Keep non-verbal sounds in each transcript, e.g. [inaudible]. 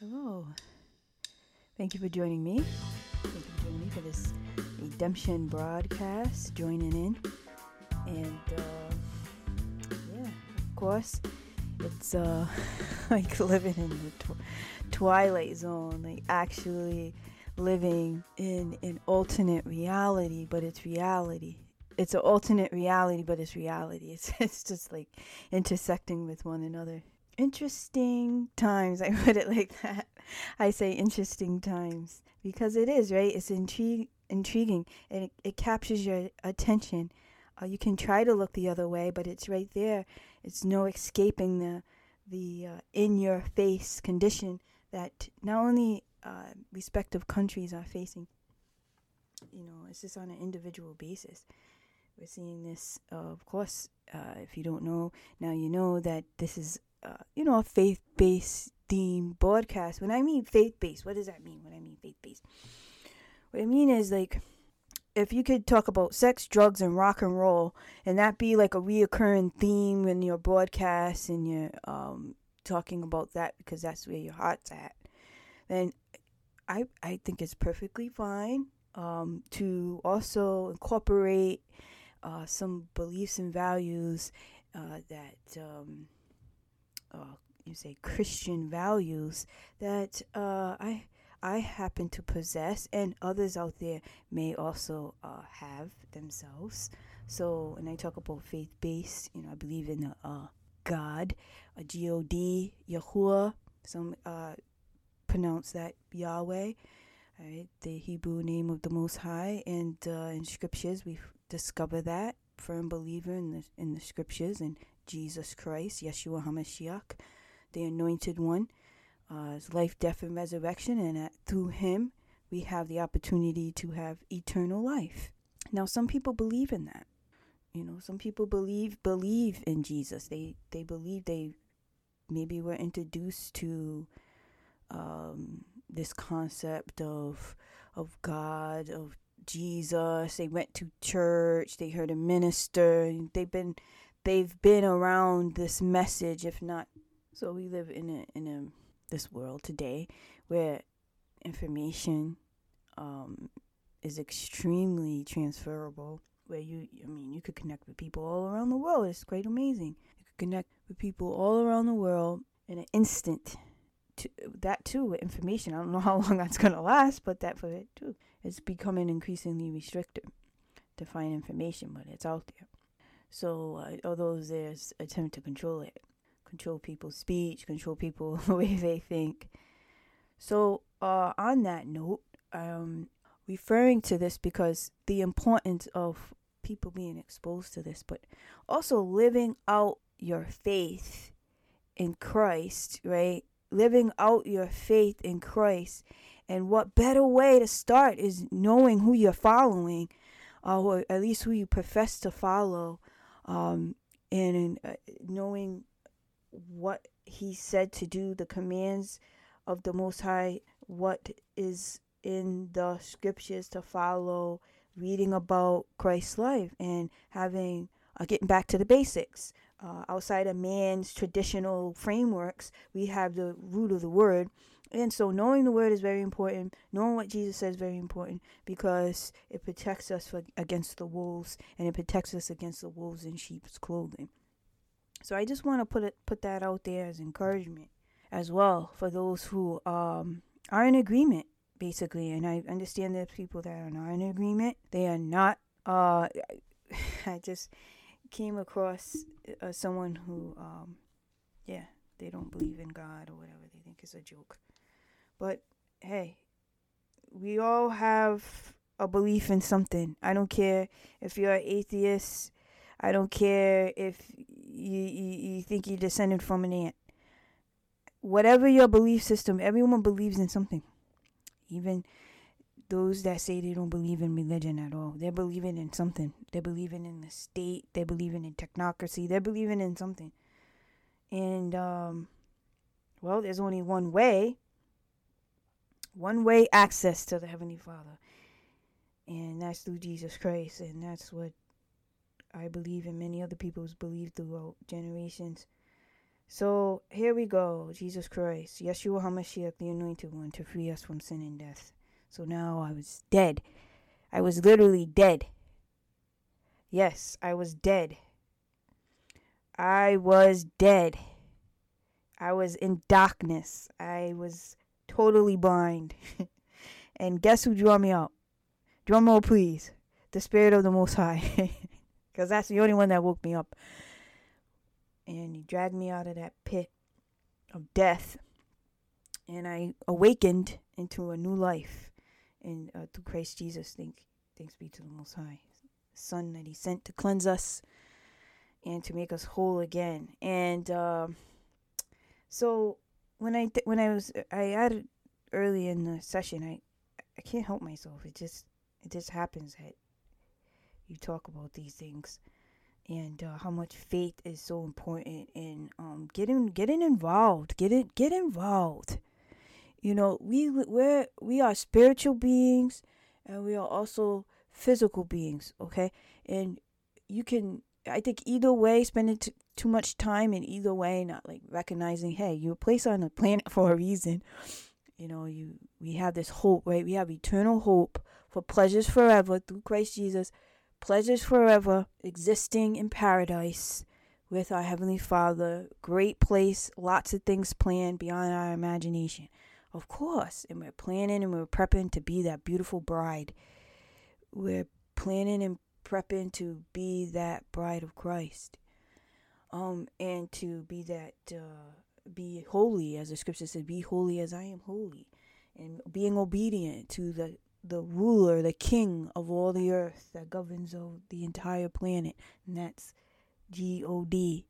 Hello. Thank you for joining me. Thank you for joining me for this redemption broadcast, joining in. And uh, yeah, of course, it's uh, [laughs] like living in the tw- twilight zone, like actually living in an alternate reality, but it's reality. It's an alternate reality, but it's reality. [laughs] It's, it's just like intersecting with one another interesting times. [laughs] I put it like that. I say interesting times because it is, right? It's intrig- intriguing and it, it captures your attention. Uh, you can try to look the other way, but it's right there. It's no escaping the the uh, in your face condition that not only uh, respective countries are facing. You know, it's just on an individual basis. We're seeing this, of course. Uh, if you don't know, now you know that this is uh, you know, a faith based theme broadcast. When I mean faith based, what does that mean? When I mean faith based, what I mean is like if you could talk about sex, drugs, and rock and roll, and that be like a reoccurring theme in your broadcast and you're um, talking about that because that's where your heart's at, then I I think it's perfectly fine um, to also incorporate uh, some beliefs and values uh, that um, uh, you say Christian values that uh, I I happen to possess, and others out there may also uh, have themselves. So, when I talk about faith based, you know, I believe in a, a God, a God, Yahuwah. Some uh, pronounce that Yahweh, right? The Hebrew name of the Most High, and uh, in scriptures we discover that firm believer in the in the scriptures and Jesus Christ, Yeshua HaMashiach, the Anointed One, uh, his life, death, and resurrection, and that through him we have the opportunity to have eternal life. Now, some people believe in that. You know, some people believe believe in Jesus. They they believe they maybe were introduced to um, this concept of of God, of Jesus. They went to church. They heard a minister. They've been they've been around this message, if not. So we live in a in a this world today where information um, is extremely transferable. Where you, I mean, you could connect with people all around the world. It's quite amazing. You could connect with people all around the world in an instant. To, that too with information. I don't know [laughs] how long that's gonna last, but that for it too. It's becoming increasingly restrictive to find information, but it's out there. So, uh, although there's attempt to control it, control people's speech, control people [laughs] the way they think. So, uh, on that note, um, referring to this because the importance of people being exposed to this, but also living out your faith in Christ, right? Living out your faith in Christ. And what better way to start is knowing who you're following, uh, or at least who you profess to follow, um, and uh, knowing what he said to do, the commands of the Most High, what is in the scriptures to follow, reading about Christ's life, and having uh, getting back to the basics. Uh, outside of man's traditional frameworks, we have the root of the word, and so knowing the word is very important. Knowing what Jesus says is very important because it protects us for, against the wolves and it protects us against the wolves in sheep's clothing. So I just want to put it put that out there as encouragement as well for those who um, are in agreement basically. And I understand there's people that are not in agreement. They are not. Uh, [laughs] I just came across uh, someone who, um, yeah, they don't believe in God or whatever. They think it's a joke. But hey, we all have a belief in something. I don't care if you're an atheist. I don't care if you, you, you think you're descended from an ant. Whatever your belief system, everyone believes in something. Even those that say they don't believe in religion at all. They're believing in something. They're believing in the state. They're believing in technocracy. They're believing in something. And, um, well, there's only one way one way access to the Heavenly Father. And that's through Jesus Christ. And that's what I believe and many other people's believe throughout generations. So here we go. Jesus Christ, Yeshua HaMashiach, the anointed one, to free us from sin and death. So now I was dead. I was literally dead. Yes, I was dead. I was dead. I was in darkness. I was totally blind. [laughs] and guess who drew me out? Drum roll, please. The Spirit of the Most High. [laughs] Because that's the only one that woke me up. And he dragged me out of that pit of death. And I awakened into a new life in uh, through Christ Jesus. Thank, thanks be to the Most High. Son that he sent to cleanse us and to make us whole again. And uh, so when I th- when I was I added early in the session, I I can't help myself. It just it just happens that you talk about these things and uh, how much faith is so important in um, getting getting involved. Get it get involved. You know, we we we are spiritual beings and we are also physical beings, okay? And you can I think either way, spending t- too much time in either way, not like recognizing, hey, you're placed on the planet [laughs] for a reason. You know, you we have this hope, right? We have eternal hope for pleasures forever through Christ Jesus, pleasures forever, existing in paradise with our Heavenly Father. Great place, lots of things planned beyond our imagination. Of course, and we're planning and we're prepping to be that beautiful bride. We're planning and prepping to be that bride of Christ. Um, and to be that, uh, be holy, as the scripture says, be holy as I am holy. And being obedient to the, the ruler, the king of all the earth that governs the entire planet. And that's G O D.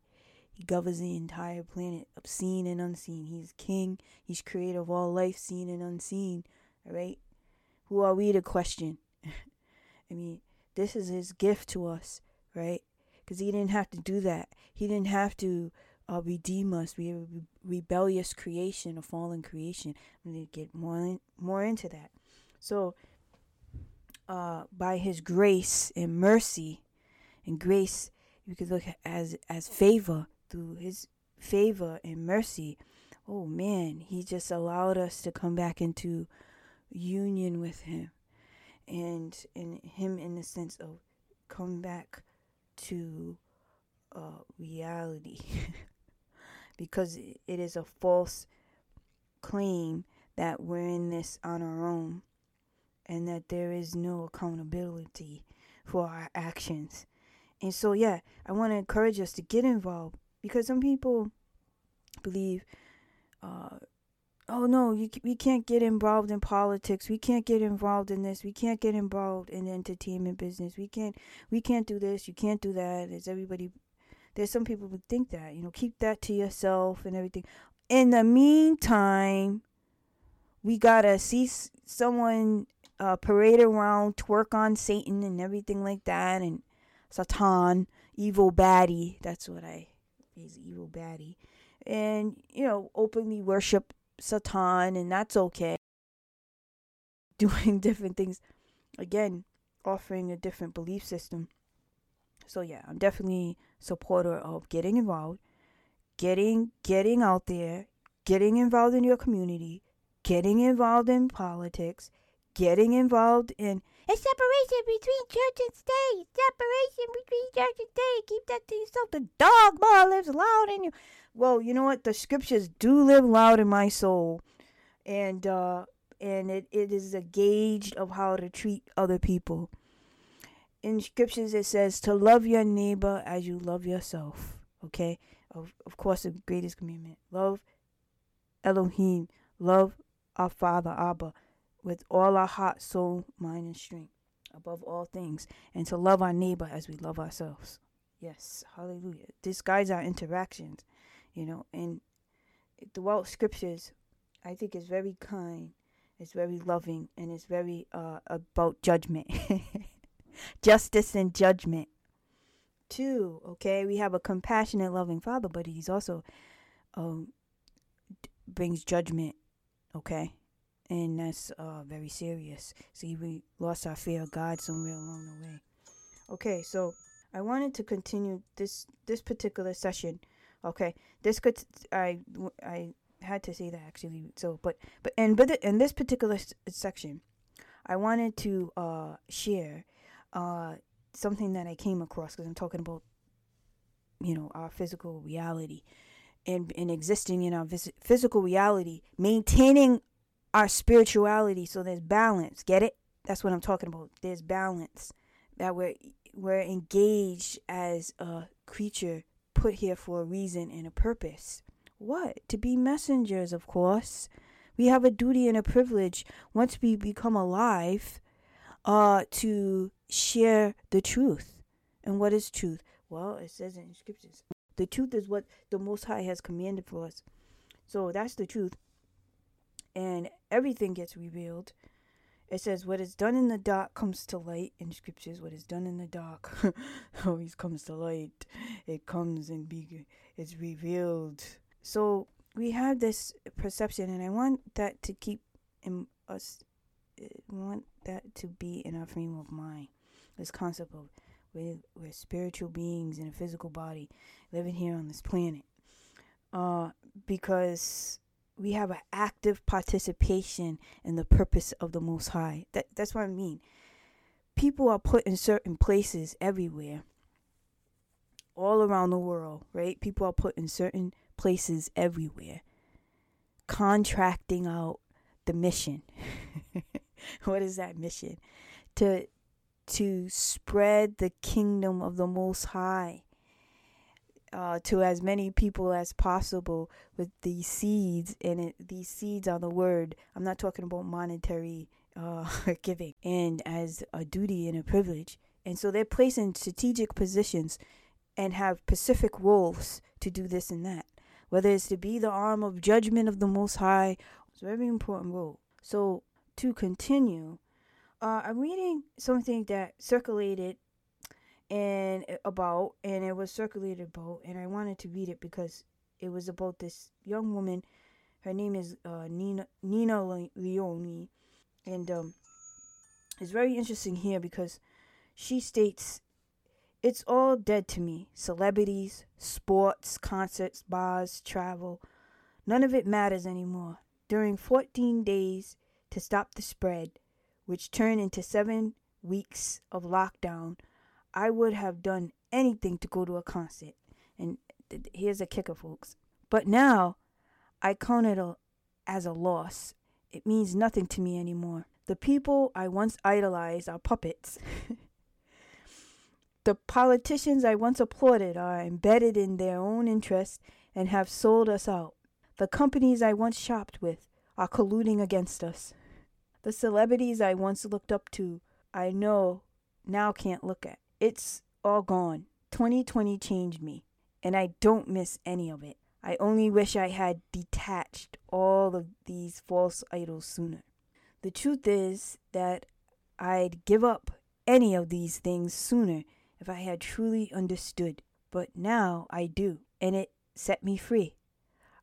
He governs the entire planet, obscene and unseen. He's king. He's creator of all life, seen and unseen. All right? Who are we to question? [laughs] I mean, this is his gift to us, right? Because he didn't have to do that. He didn't have to uh, redeem us. We a rebellious creation, a fallen creation. I'm going to get more in, more into that. So, uh, by His grace and mercy, and grace, you could look as as favor through His favor and mercy. Oh man, He just allowed us to come back into union with Him and in him in the sense of come back to uh, reality [laughs] because it is a false claim that we're in this on our own and that there is no accountability for our actions. And so, yeah, I want to encourage us to get involved because some people believe uh, oh no, you, we can't get involved in politics. We can't get involved in this. We can't get involved in entertainment business. We can't we can't do this. You can't do that. There's everybody. There's some people who think that you know keep that to yourself and everything. In the meantime, we gotta see someone uh, parade around, twerk on Satan and everything like that, and Satan, evil baddie. That's what I. He's evil baddie and you know openly worship Satan, and that's okay. [laughs] Doing different things, again, offering a different belief system. So yeah, I'm definitely supporter of getting involved, getting getting out there, getting involved in your community, getting involved in politics, getting involved in a separation between church and state. Separation between church and state. Keep that to yourself. The dogma lives loud in you well, you know what? The scriptures do live loud in my soul, and uh, and it, it is a gauge of how to treat other people. In scriptures, it says to love your neighbor as you love yourself. Okay, of of course, the greatest commandment: love Elohim, love our Father Abba, with all our heart, soul, mind, and strength, above all things, and to love our neighbor as we love ourselves. Yes, hallelujah. This guides our interactions you know, and throughout scriptures, I think is very kind, it's very loving, and it's very uh, about judgment, [laughs] justice and judgment. Two, okay, we have a compassionate, loving Father, but He's also um, brings judgment, okay, and that's uh, very serious. See, we lost our fear of God somewhere along the way. Okay, so I wanted to continue this this particular session Okay, this could I I had to say that actually. So, but but and but in this particular s- section, I wanted to uh share uh something that I came across because I'm talking about you know our physical reality and and existing in our vis- physical reality, maintaining our spirituality. So there's balance. Get it? That's what I'm talking about. There's balance that we're we're engaged as a creature put here for a reason and a purpose. What? To be messengers, of course. We have a duty and a privilege once we become alive uh to share the truth. And what is truth? Well, it says in scriptures. The truth is what the Most High has commanded for us. So that's the truth. And everything gets revealed. It says, What is done in the dark comes to light in scriptures. What is done in the dark [laughs] always comes to light. It comes and be it's revealed. So we have this perception, and I want that to keep in us. I want that to be in our frame of mind. This concept of we're, we're spiritual beings in a physical body living here on this planet. Uh, because we have an active participation in the purpose of the Most High. That that's what I mean. People are put in certain places everywhere, all around the world, right? People are put in certain places everywhere, contracting out the mission. [laughs] what is that mission? To to spread the kingdom of the Most High uh, to as many people as possible with these seeds. And it, these seeds are the word. I'm not talking about monetary uh, [laughs] giving, and as a duty and a privilege. And so they're placed in strategic positions and have specific roles to do this and that. Whether it's to be the arm of judgment of the Most High, it's a very important role. So to continue, uh, I'm reading something that circulated and about, and it was circulated about, and I wanted to read it because it was about this young woman. Her name is uh, Nina Nina Leone, and um, it's very interesting here because she states, "It's all dead to me. Celebrities, sports, concerts, bars, travel, none of it matters anymore. During 14 days to stop the spread." which turned into seven weeks of lockdown, I would have done anything to go to a concert. And th- here's a kicker, folks. But now I count it a, as a loss. It means nothing to me anymore. The people I once idolized are puppets. [laughs] the politicians I once applauded are embedded in their own interests and have sold us out. The companies I once shopped with are colluding against us. The celebrities I once looked up to, I know now can't look at. It's all gone. 2020 changed me, and I don't miss any of it. I only wish I had detached all of these false idols sooner. The truth is that I'd give up any of these things sooner if I had truly understood. But now I do, and it set me free.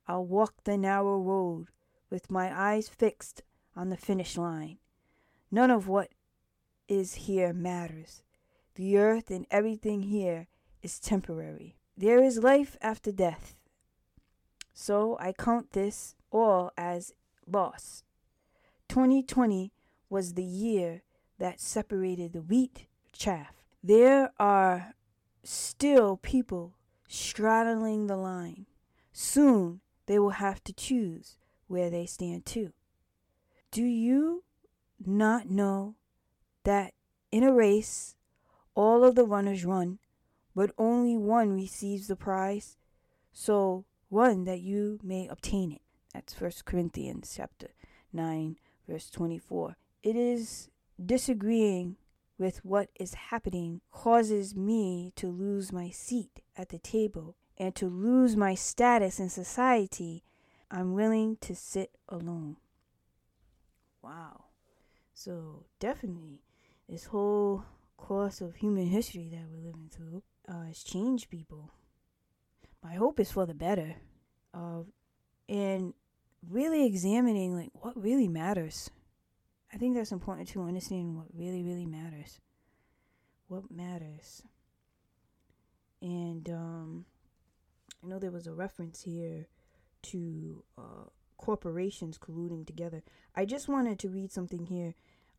I'll walk the narrow road with my eyes fixed on the finish line. None of what is here matters. The earth and everything here is temporary. There is life after death. So I count this all as loss. 2020 was the year that separated the wheat chaff. There are still people straddling the line. Soon they will have to choose where they stand too. Do you not know that in a race all of the runners run, but only one receives the prize? So run that you may obtain it. That's First Corinthians chapter 9 verse 24. It is disagreeing with what is happening causes me to lose my seat at the table and to lose my status in society. I'm willing to sit alone. Wow. So definitely, this whole course of human history that we're living through uh, has changed people. My hope is for the better. Uh, and really examining like what really matters. I think that's important to understand what really, really matters. What matters. And um, I know there was a reference here to uh, corporations colluding together. I just wanted to read something here.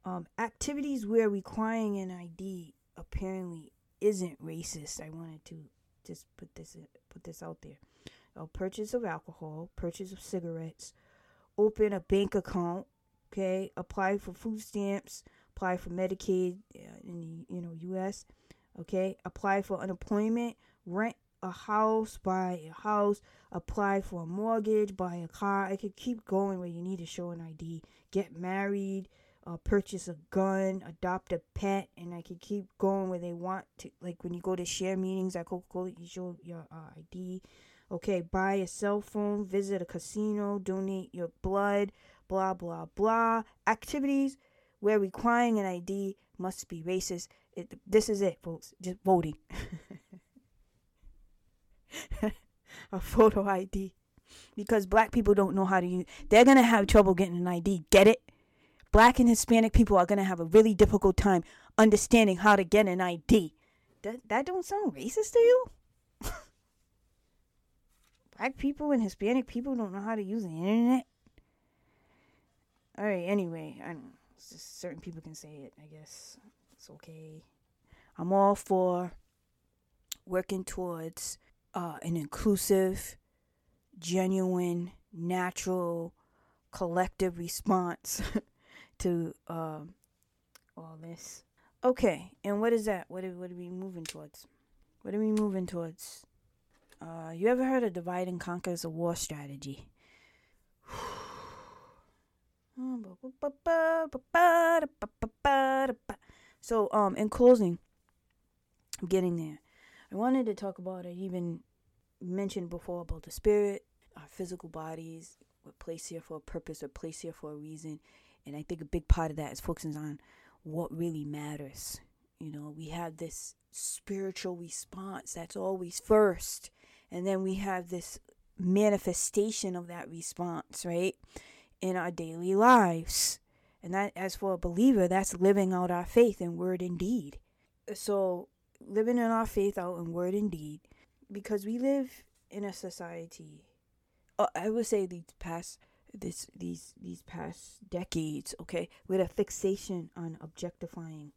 Um, activities where requiring an ID apparently isn't racist. I wanted to just put this put this out there. A purchase of alcohol, purchase of cigarettes, open a bank account, okay, apply for food stamps, apply for Medicaid uh, in the you know U.S. Okay, apply for unemployment, rent a house, buy a house, apply for a mortgage, buy a car. I could keep going where you need to show an ID, get married, uh, purchase a gun, adopt a pet, and I can keep going where they want to. Like when you go to share meetings at Coca Cola, you show your uh, ID. Okay, buy a cell phone, visit a casino, donate your blood, blah blah blah. Activities where requiring an ID must be racist. It, this is it, folks. Just voting. [laughs] a photo ID. Because black people don't know how to use they're gonna have trouble getting an ID. Get it? Black and Hispanic people are gonna have a really difficult time understanding how to get an ID. That that don't sound racist to you? [laughs] black people and Hispanic people don't know how to use the internet. Alright, anyway, I don't certain people can say it, I guess. It's okay. I'm all for working towards uh, an inclusive, genuine, natural, collective response [laughs] to uh, all this. Okay, and what is that? What are, what are we moving towards? What are we moving towards? Uh, you ever heard of divide and conquer as a war strategy? [sighs] So, um, in closing, I'm getting there. I wanted to talk about, I even mentioned before about the spirit, our physical bodies, we're placed here for a purpose, we're placed here for a reason. And I think a big part of that is focusing on what really matters. You know, we have this spiritual response that's always first. And then we have this manifestation of that response, right? In our daily lives. And that as for a believer, that's living out our faith in word and deed. So living in our faith out in word and deed because we live in a society uh, i would say these past this these these past decades okay with a fixation on objectifying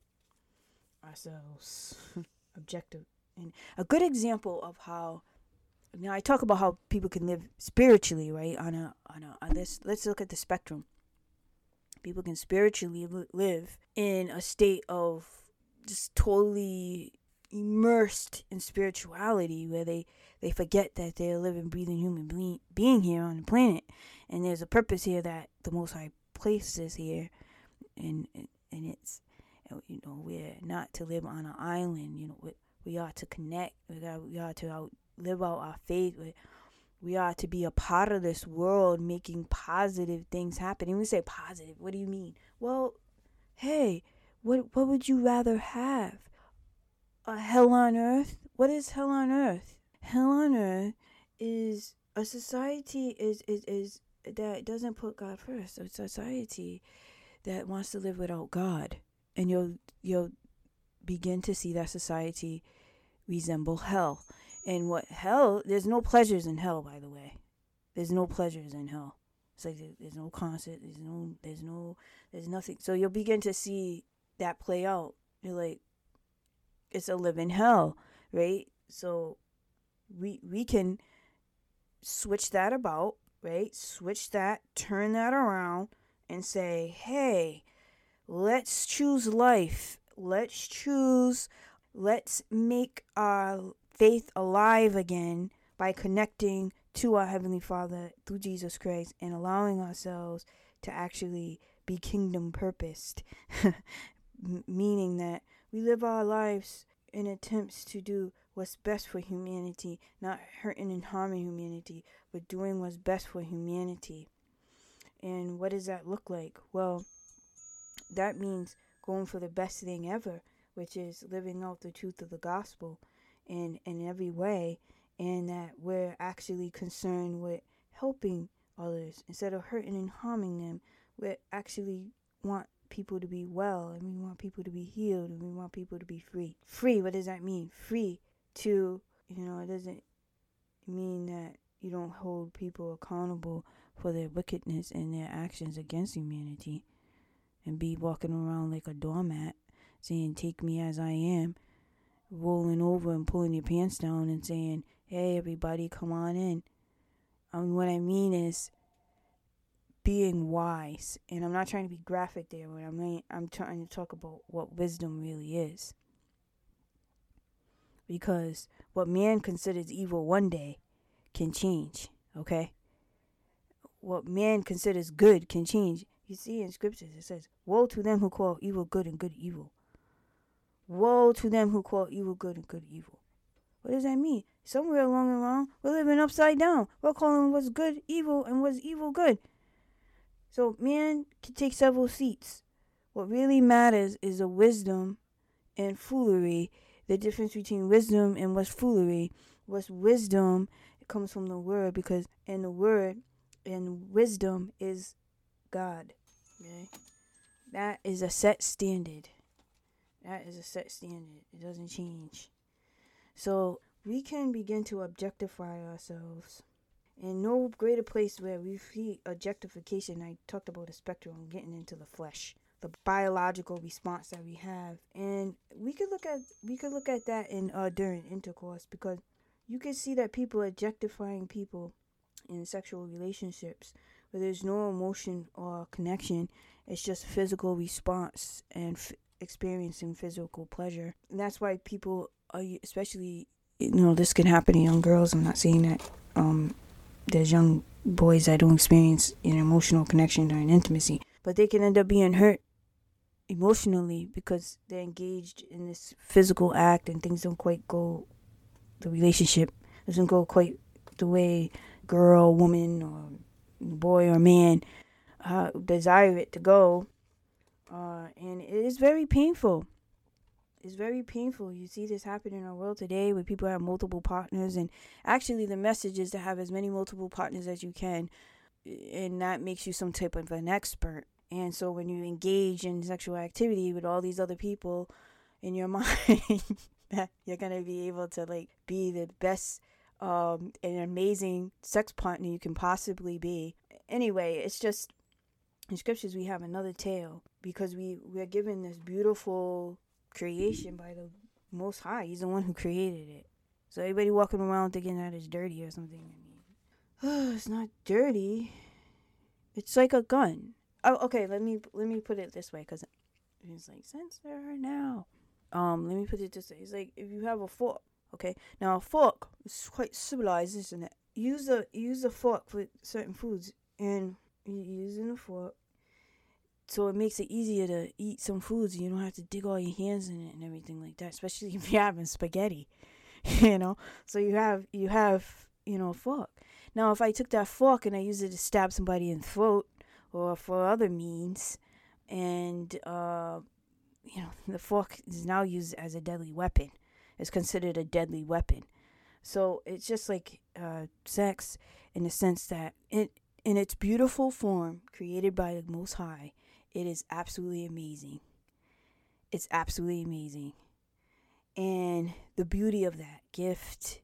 ourselves [laughs] objective and a good example of how now i talk about how people can live spiritually right on a on a on this let's look at the spectrum. People can spiritually live in a state of just totally immersed in spirituality where they they forget that they're a living breathing human being, being here on the planet. And there's a purpose here that the most high places here. And and it's you know we're not to live on an island you know we, we are to connect. We got we are to out, live out our faith. We, we are to be a part of this world making positive things happen. And we say positive what do you mean? Well hey what what would you rather have a hell on earth. What is hell on earth? Hell on earth is a society is is, is that doesn't put God first. A society that wants to live without God, and you'll you'll begin to see that society resemble hell. And what hell? There's no pleasures in hell, by the way. There's no pleasures in hell. It's like there's no concert. There's no. There's no. There's nothing. So you'll begin to see that play out. You're like, it's a living hell, right? So we we can switch that about, right? Switch that, turn that around and say, "Hey, let's choose life. Let's choose let's make our faith alive again by connecting to our heavenly Father through Jesus Christ and allowing ourselves to actually be kingdom purposed." [laughs] meaning that we live our lives in attempts to do what's best for humanity, not hurting and harming humanity, but doing what's best for humanity. And what does that look like? Well, that means going for the best thing ever, which is living out the truth of the gospel in, in every way, and that we're actually concerned with helping others instead of hurting and harming them. We actually want people to be well and we want people to be healed and we want people to be free. Free, what does that mean? Free to, you know, it doesn't mean that you don't hold people accountable for their wickedness and their actions against humanity and be walking around like a doormat saying, Take me as I am, rolling over and pulling your pants down and saying, Hey, everybody, come on in. Mean, what I mean is being wise. And I'm not trying to be graphic there, but I mean, I'm trying to talk about what wisdom really is. Because what man considers evil one day can change, okay? What man considers good can change. You see in scriptures it says, Woe to them who call evil good and good evil. Woe to them who call evil good and good evil. What does that mean? Somewhere along the line, we're living upside down. We're calling what's good evil and what's evil good. So man can take several seats. What really matters is the wisdom and foolery. The difference between wisdom and what's foolery. What's wisdom it comes from the word because in the word and wisdom is God. Okay? That is a set standard. That is a set standard. It doesn't change. So we can begin to objectify ourselves. And no greater place where we see objectification. I talked about the spectrum, getting into the flesh, the biological response that we have, and we could look at we could look at that in uh, during intercourse because you can see that people are objectifying people in sexual relationships where there's no emotion or connection. It's just physical response and f- experiencing physical pleasure. And that's why people, are, especially you know, this can happen to young girls. I'm not saying that um, there's young boys that don't experience an emotional connection or an intimacy, but they can end up being hurt emotionally because they're engaged in this physical act and things don't quite go the relationship doesn't go quite the way girl woman or boy or man uh, desire it to go uh, and it is very painful it's very painful. You see this happen in our world today where people have multiple partners, and actually, the message is to have as many multiple partners as you can, and that makes you some type of an expert. And so, when you engage in sexual activity with all these other people in your [laughs] mind, you're gonna be able to like be the best, um, an amazing sex partner you can possibly be. Anyway, it's just in scriptures we have another tale because we we're given this beautiful creation by the Most High. He's the one who created it. So everybody walking around thinking that it's dirty or something. I mean, [sighs] it's not dirty. It's like a gun. Oh, okay. Let me let me put it this way, cause it's like censor now. Um, let me put it this way. It's like if you have a fork. Okay, now a fork is quite civilized, isn't it? Use a use a fork for certain foods, and using a fork so it makes it easier to eat some foods. You don't have to dig all your hands in it and everything like that. Especially [laughs] if you're having spaghetti, [laughs] you know. So you have you have you know a fork. Now, if I took that fork and I used it to stab somebody in the throat or for other means, and uh, you know the fork is now used as a deadly weapon. It's considered a deadly weapon. So it's just like uh, sex in the sense that it in its beautiful form created by the Most High it is absolutely amazing. It's absolutely amazing. And the beauty of that gift,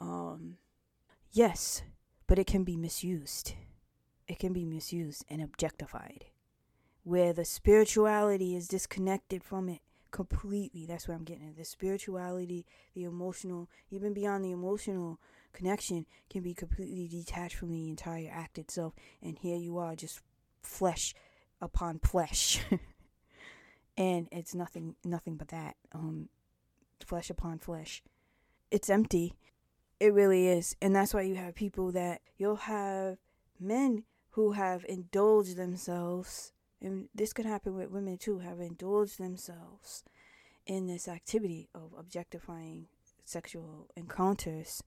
um, yes, but it can be misused. It can be misused and objectified, where the spirituality is disconnected from it completely. That's where I'm getting at. The spirituality, the emotional, even beyond the emotional connection, can be completely detached from the entire act itself. And here you are, just flesh upon flesh. [laughs] and it's nothing nothing but that. Um flesh upon flesh. It's empty. It really is. And that's why you have people that you'll have men who have indulged themselves and this can happen with women too, have indulged themselves in this activity of objectifying sexual encounters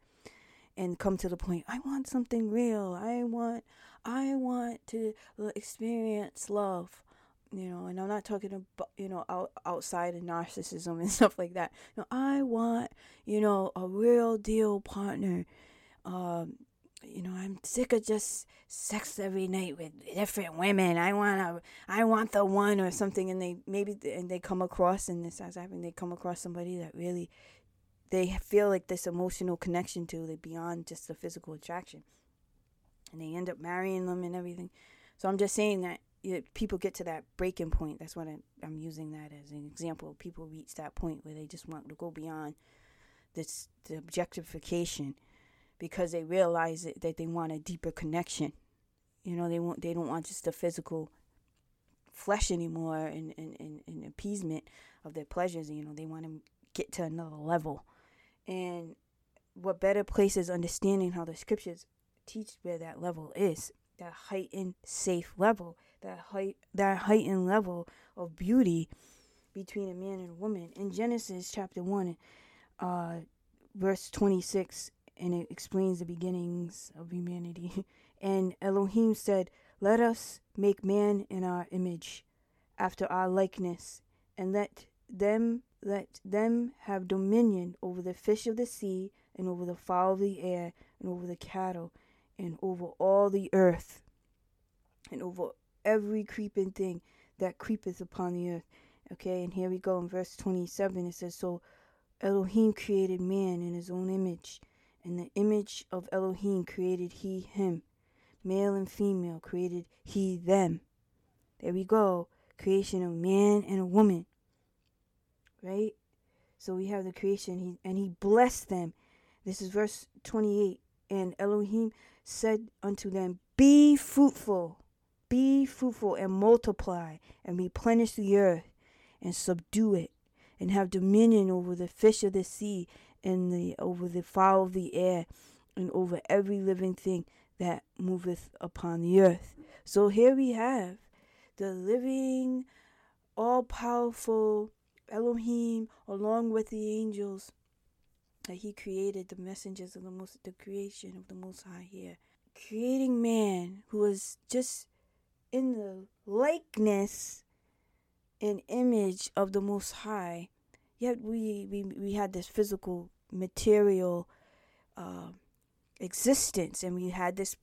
and come to the point I want something real. I want I want to experience love. You know, and I'm not talking about you know out, outside of narcissism [laughs] and stuff like that. You know, I want you know a real deal partner. Um, you know, I'm sick of just sex every night with different women. I want a, I want the one or something, and they maybe and they come across and this has happened. They come across somebody that really they feel like this emotional connection to they beyond just the physical attraction. And they end up marrying them and everything. So i'm just saying that you people get to that breaking point. That's what i'm using that as an example. People reach that point where they just want to go beyond this the objectification because they realize it, that they want a deeper connection. You know they want they don't want just the physical flesh anymore and, and, and, and appeasement of their pleasures. You know they want to get to another level and what better place is understanding how the scriptures teach where that level is that heightened safe level that height that heightened level of beauty between a man and a woman. In genesis chapter 1 uh verse 26 and it explains the beginnings of humanity. [laughs] And elohim said let us make man in our image after our likeness and let them let them have dominion over the fish of the sea, and over the fowl of the air, and over the cattle, and over all the earth, and over every creeping thing that creepeth upon the earth. Okay, and here we go in verse 27. It says, So Elohim created man in his own image, and the image of Elohim created he him. Male and female created he them. There we go. Creation of man and a woman right? So we have the creation, he, and he blessed them. This is verse 28. And Elohim said unto them, Be fruitful, be fruitful, and multiply, and replenish the earth, and subdue it, and have dominion over the fish of the sea, and the over the fowl of the air, and over every living thing that moveth upon the earth. So here we have the living, all powerful Elohim, along with the angels, that he created the messengers of the most the creation of the most high here. Creating man who was just in the likeness and image of the most high. Yet we we, we had this physical material uh, existence and we had this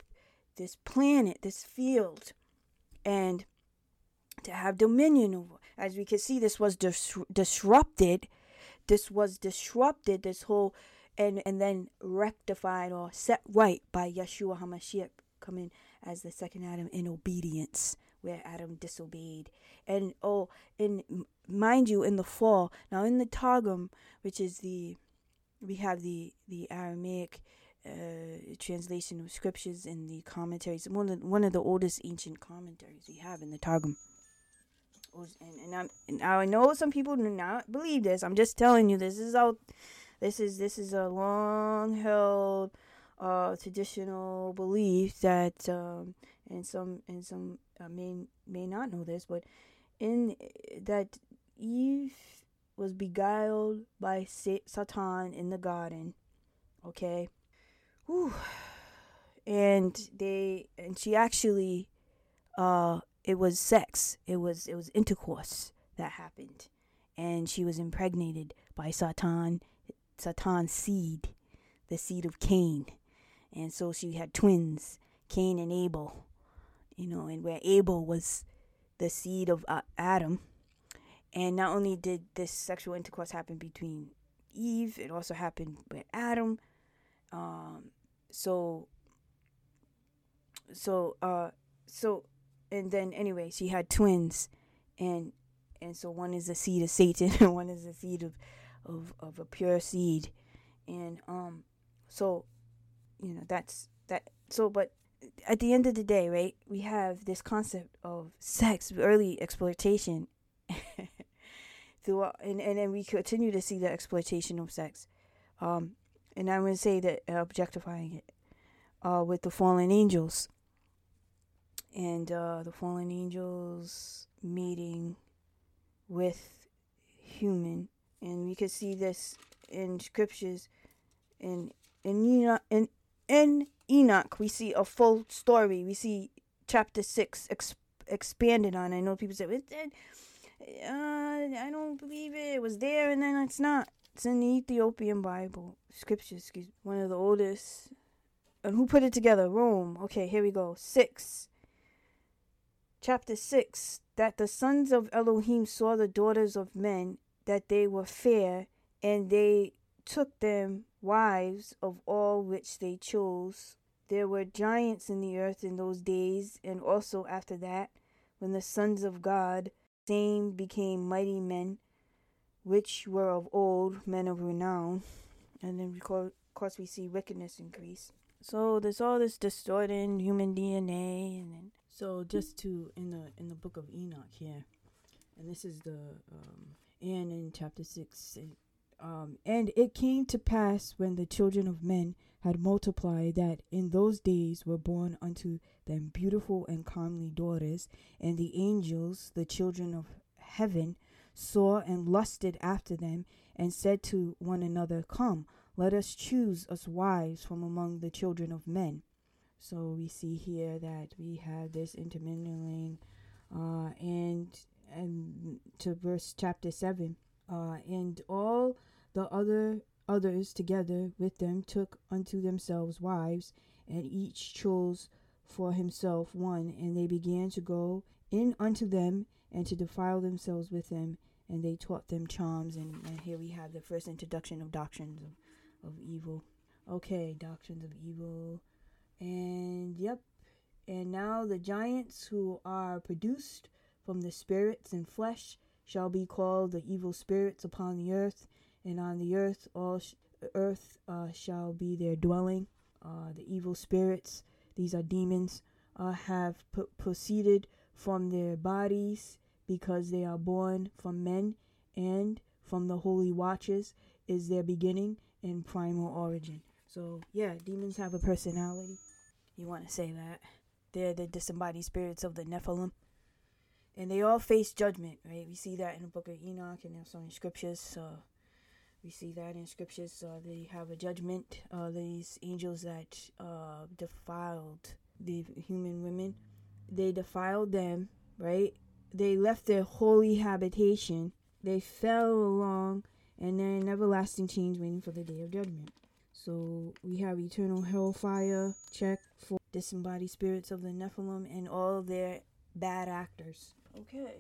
this planet this field and to have dominion over as we can see, this was dis- disrupted. This was disrupted. This whole and and then rectified or set right by Yeshua Hamashiach coming as the second Adam in obedience, where Adam disobeyed. And oh, and mind you, in the fall, now in the Targum, which is the we have the the Aramaic uh, translation of scriptures and the commentaries. One of one of the oldest ancient commentaries we have in the Targum and, and, I'm, and I know some people do not believe this. I'm just telling you this is out. This is this is a long held uh, traditional belief that um, and some and some uh, may may not know this, but in that Eve was beguiled by Satan in the garden. Okay, Whew. and they and she actually uh it was sex. It was it was intercourse that happened, and she was impregnated by Satan, Satan's seed, the seed of Cain, and so she had twins, Cain and Abel. You know, and where Abel was the seed of uh, Adam, and not only did this sexual intercourse happen between Eve, it also happened with Adam. Um, so, so, uh, so and then anyway, she had twins, and and so one is the seed of Satan, [laughs] and one is the seed of of of a pure seed, and um, so you know that's that. So, but at the end of the day, right, we have this concept of sex, early exploitation. [laughs] throughout, and, and then we continue to see the exploitation of sex. Um, and I'm going to say that objectifying it uh, with the fallen angels and uh, the fallen angels meeting with human, and we could see this in scriptures. In in Enoch, in, in Enoch, we see a full story. We see chapter six ex- expanded on. I know people say, uh, "I don't believe it. It was there, and then it's not." It's in the Ethiopian Bible scriptures. Excuse me, one of the oldest. And who put it together? Rome. Okay, here we go. Six chapter 6 that the sons of Elohim saw the daughters of men, that they were fair, and they took them wives of all which they chose. There were giants in the earth in those days, and also after that, when the sons of God same became mighty men, which were of old men of renown. And then, of course, we see wickedness increase. So there's all this distorted human DNA, and then so just to in the in the book of Enoch here, and this is the um, and in chapter six, um, and it came to pass when the children of men had multiplied that in those days were born unto them beautiful and comely daughters, and the angels, the children of heaven, saw and lusted after them, and said to one another, Come, let us choose us wives from among the children of men. So we see here that we have this intermingling, uh, and and to verse chapter seven, uh, and all the other others together with them took unto themselves wives, and each chose for himself one, and they began to go in unto them and to defile themselves with them, and they taught them charms. And, and here we have the first introduction of doctrines of of evil. Okay, doctrines of evil. And yep. And now the giants who are produced from the spirits and flesh shall be called the evil spirits upon the earth, and on the earth all sh- earth uh, shall be their dwelling. Uh, the evil spirits, these are demons, uh, have p- proceeded from their bodies because they are born from men, and from the holy Watchers is their beginning, and primal origin. So yeah, demons have a personality. You want to say that they're the disembodied spirits of the Nephilim, and they all face judgment. Right? We see that in the book of Enoch, and also in scriptures. We see that in scriptures. They have a judgment. Uh, these angels that uh, defiled the human women, they defiled them. Right? They left their holy habitation. They fell along and then everlasting change waiting for the day of judgment. So we have eternal hellfire check for disembodied spirits of the Nephilim and all their bad actors. Okay.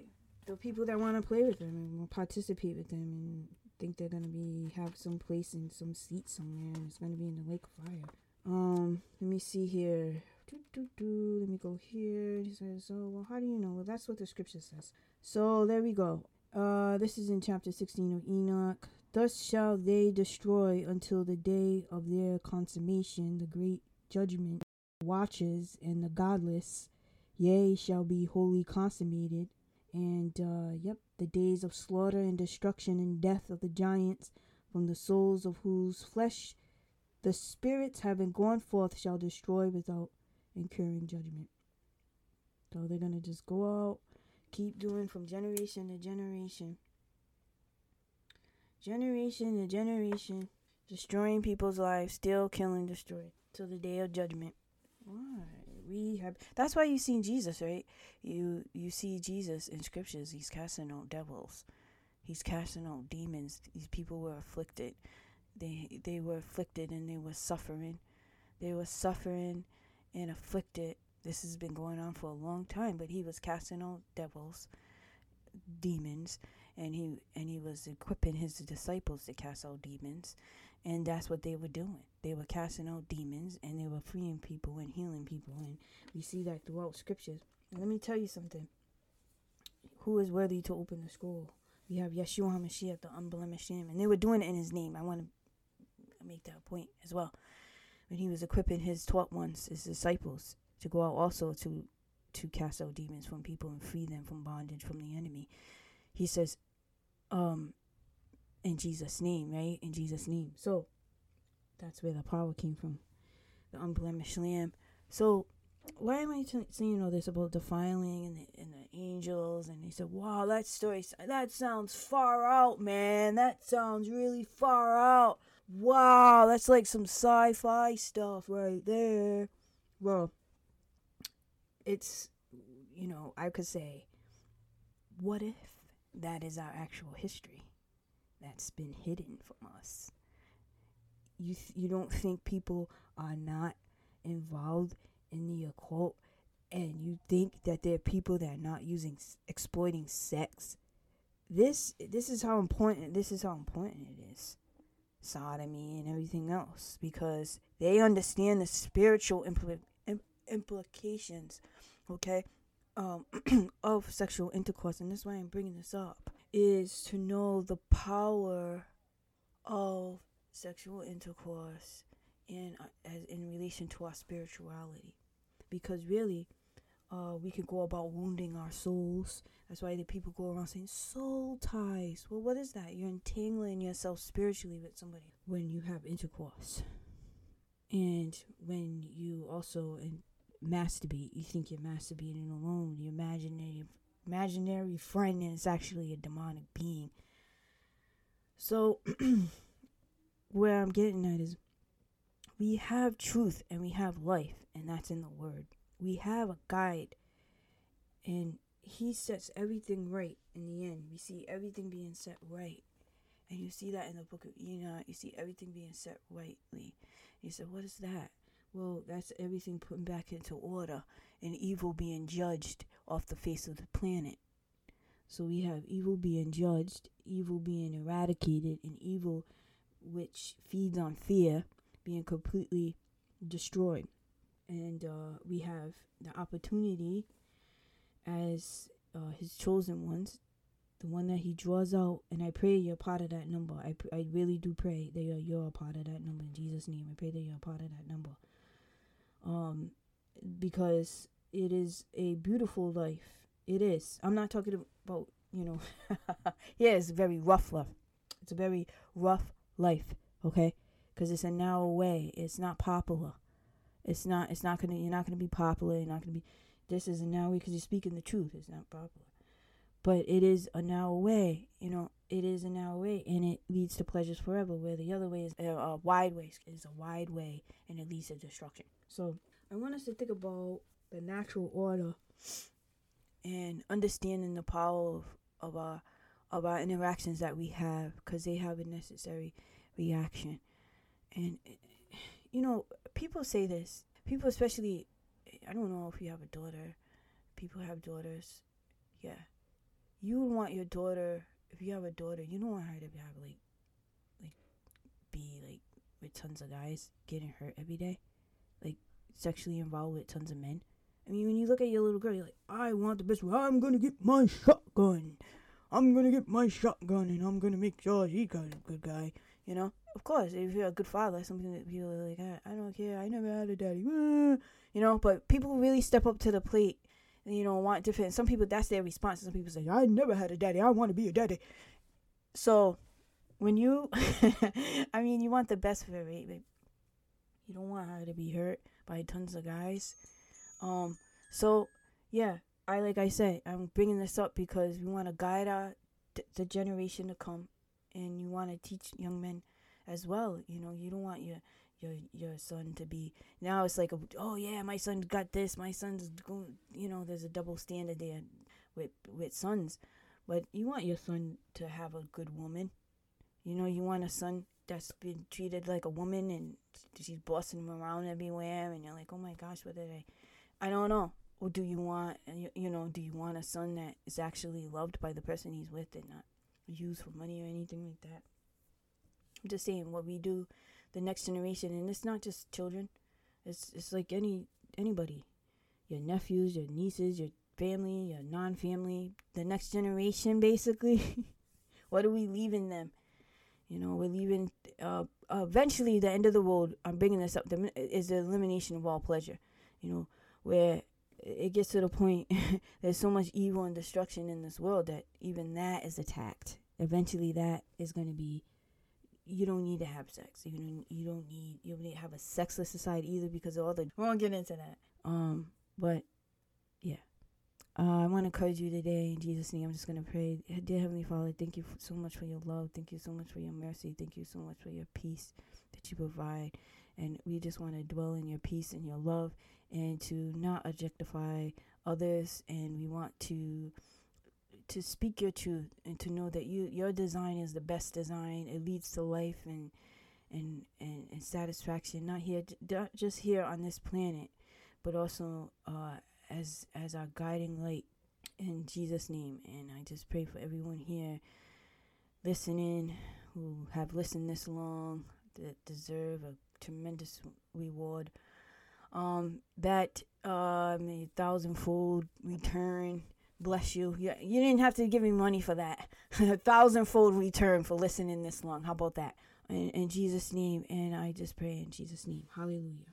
The people that want to play with them and participate with them and think they're gonna be have some place in some seat somewhere and it's gonna be in the lake of fire. Um, let me see here. Do, do, do. Let me go here. He says, "So, well, how do you know?" Well, that's what the scripture says. So there we go. Uh, this is in chapter 16 of Enoch. Thus shall they destroy until the day of their consummation, the great judgment Watchers, and the godless, yea, shall be wholly consummated. And, uh, yep, the days of slaughter and destruction and death of the giants, from the souls of whose flesh the spirits having gone forth shall destroy without incurring judgment. So they're going to just go out keep doing from generation to generation. Generation to generation, destroying people's lives, still killing, destroy till the day of judgment. Why? We have that's why you see Jesus, right? You you see Jesus in scriptures, he's casting out devils. He's casting out demons. These people were afflicted. They they were afflicted and they were suffering. They were suffering and afflicted this has been going on for a long time, but he was casting out devils, demons, and he and he was equipping his disciples to cast out demons, and that's what they were doing. They were casting out demons and they were freeing people and healing people, and we see that throughout scriptures. And let me tell you something. Who is worthy to open the scroll? We have Yeshua HaMashiach, the unblemished Lamb, and they were doing it in his name. I want to make that point as well. When he was equipping his taught ones, his disciples, to go out also to to cast out demons from people and free them from bondage from the enemy. He says, um, in Jesus' name, right? In Jesus' name. So that's where the power came from, the unblemished lamb. So why am I t- saying all this about defiling and the, and the angels? And he said, "Wow, that story that sounds far out, man. That sounds really far out. Wow, that's like some sci-fi stuff right there." Well, it's, you know, I could say, what if that is our actual history that's been hidden from us? You, th- you don't think people are not involved in the occult and you think that there are people that are not using exploiting sex? This this is how important this is how important it is. Sodomy and everything else because they understand the spiritual impl- implications, okay, um, [clears throat] of sexual intercourse. And this is why I'm bringing this up is to know the power of sexual intercourse in uh, as in relation to our spirituality, because really, uh, we can go about wounding our souls. That's why the people go around saying soul ties. Well, what is that? You're entangling yourself spiritually with somebody when you have intercourse, and when you also in, masturbate. You think you're masturbating alone. Your imaginary imaginary friend, and it's actually a demonic being. So, [clears throat] where I'm getting at is, we have truth and we have life, and that's in the Word. We have a guide, and He sets everything right in the end. We see everything being set right. And you see that in the book of Enoch. You see everything being set rightly. You said, What is that? Well, that's everything put back into order and evil being judged off the face of the planet. So we have evil being judged, evil being eradicated, and evil which feeds on fear being completely destroyed. And uh, we have the opportunity as uh, his chosen ones, the one that he draws out. And I pray you're part of that number. I, pr- I really do pray that you're, you're a part of that number in Jesus' name. I pray that you're a part of that number. Um, because it is a beautiful life. It is. I'm not talking about, you know, [laughs] yeah, it's very rough life. It's a very rough life, okay? Because it's a narrow way. It's not popular. It's not. It's not gonna. You're not gonna be popular. You're not gonna be. This is a narrow way because you're speaking the truth. It's not popular, but it is a narrow way. You know, it is a narrow way, and it leads to pleasures forever. Where the other way is a, a wide way. Is a wide way, and it leads to destruction. So I want us to think about the natural order and understanding the power of, of our of our interactions that we have because they have a necessary reaction and you know people say this people especially i don't know if you have a daughter people have daughters yeah you would want your daughter if you have a daughter you don't want her to have like like be like with tons of guys getting hurt every day like sexually involved with tons of men I mean, when you look at your little girl, you're like, I want the best. I'm gonna get my shotgun. I'm gonna get my shotgun, and I'm gonna make sure he got a good guy. You know, of course, if you're a good father, something that people are like, I, I don't care. I never had a daddy. [laughs] You know, but people really step up to the plate. You know, want to different. Some people, that's their response. Some people say, I never had a daddy. I want to be a daddy. So, when you, [laughs] I mean, you want the best for right? But you don't want her to be hurt by tons of guys um, so yeah, I like I said, I'm bringing this up because we want to guide our the generation to come, and you want to teach young men as well. You know, you don't want your your your son to be now. It's like, oh yeah, my son got this. My son's going. You know, there's a double standard there with with sons, but you want your son to have a good woman. You know, you want a son that's been treated like a woman and she's bossing him around everywhere, and you're like, oh my gosh, what did I? I don't know. Or do you want, you, you know, do you want a son that is actually loved by the person he's with and not used for money or anything like that? I'm just saying what we do, the next generation, and it's not just children. It's it's like any anybody, your nephews, your nieces, your family, your non-family, the next generation, [laughs] basically. [laughs] what are we leaving them? You know, we're leaving. Uh, eventually, the end of the world. I'm bringing this up. The, is the elimination of all pleasure. You know, where it gets to the point [laughs] there's so much evil and destruction in this world that even that is attacked. Eventually, that is going to be. You don't need to have sex. You don't. You don't need. You don't need to have a sexless society either because of all the. We won't get into that. Um, but yeah, uh, I want to encourage you today in Jesus' name. I'm just gonna pray, dear Heavenly Father. Thank you so much for your love. Thank you so much for your mercy. Thank you so much for your peace that you provide. And we just want to dwell in your peace and your love and to not objectify others and we want to to speak your truth and to know that you your design is the best design it leads to life and and and, and satisfaction not here not just here on this planet but also uh, as as our guiding light in Jesus name and I just pray for everyone here listening who have listened this long that deserve a tremendous reward. Um, that uh, a thousandfold return bless you. you. You didn't have to give me money for that. [laughs] a thousandfold return for listening this long. How about that? In, in Jesus' name, and I just pray in Jesus' name. Hallelujah.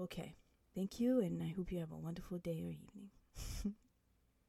Okay. Thank you, and I hope you have a wonderful day or evening. [laughs]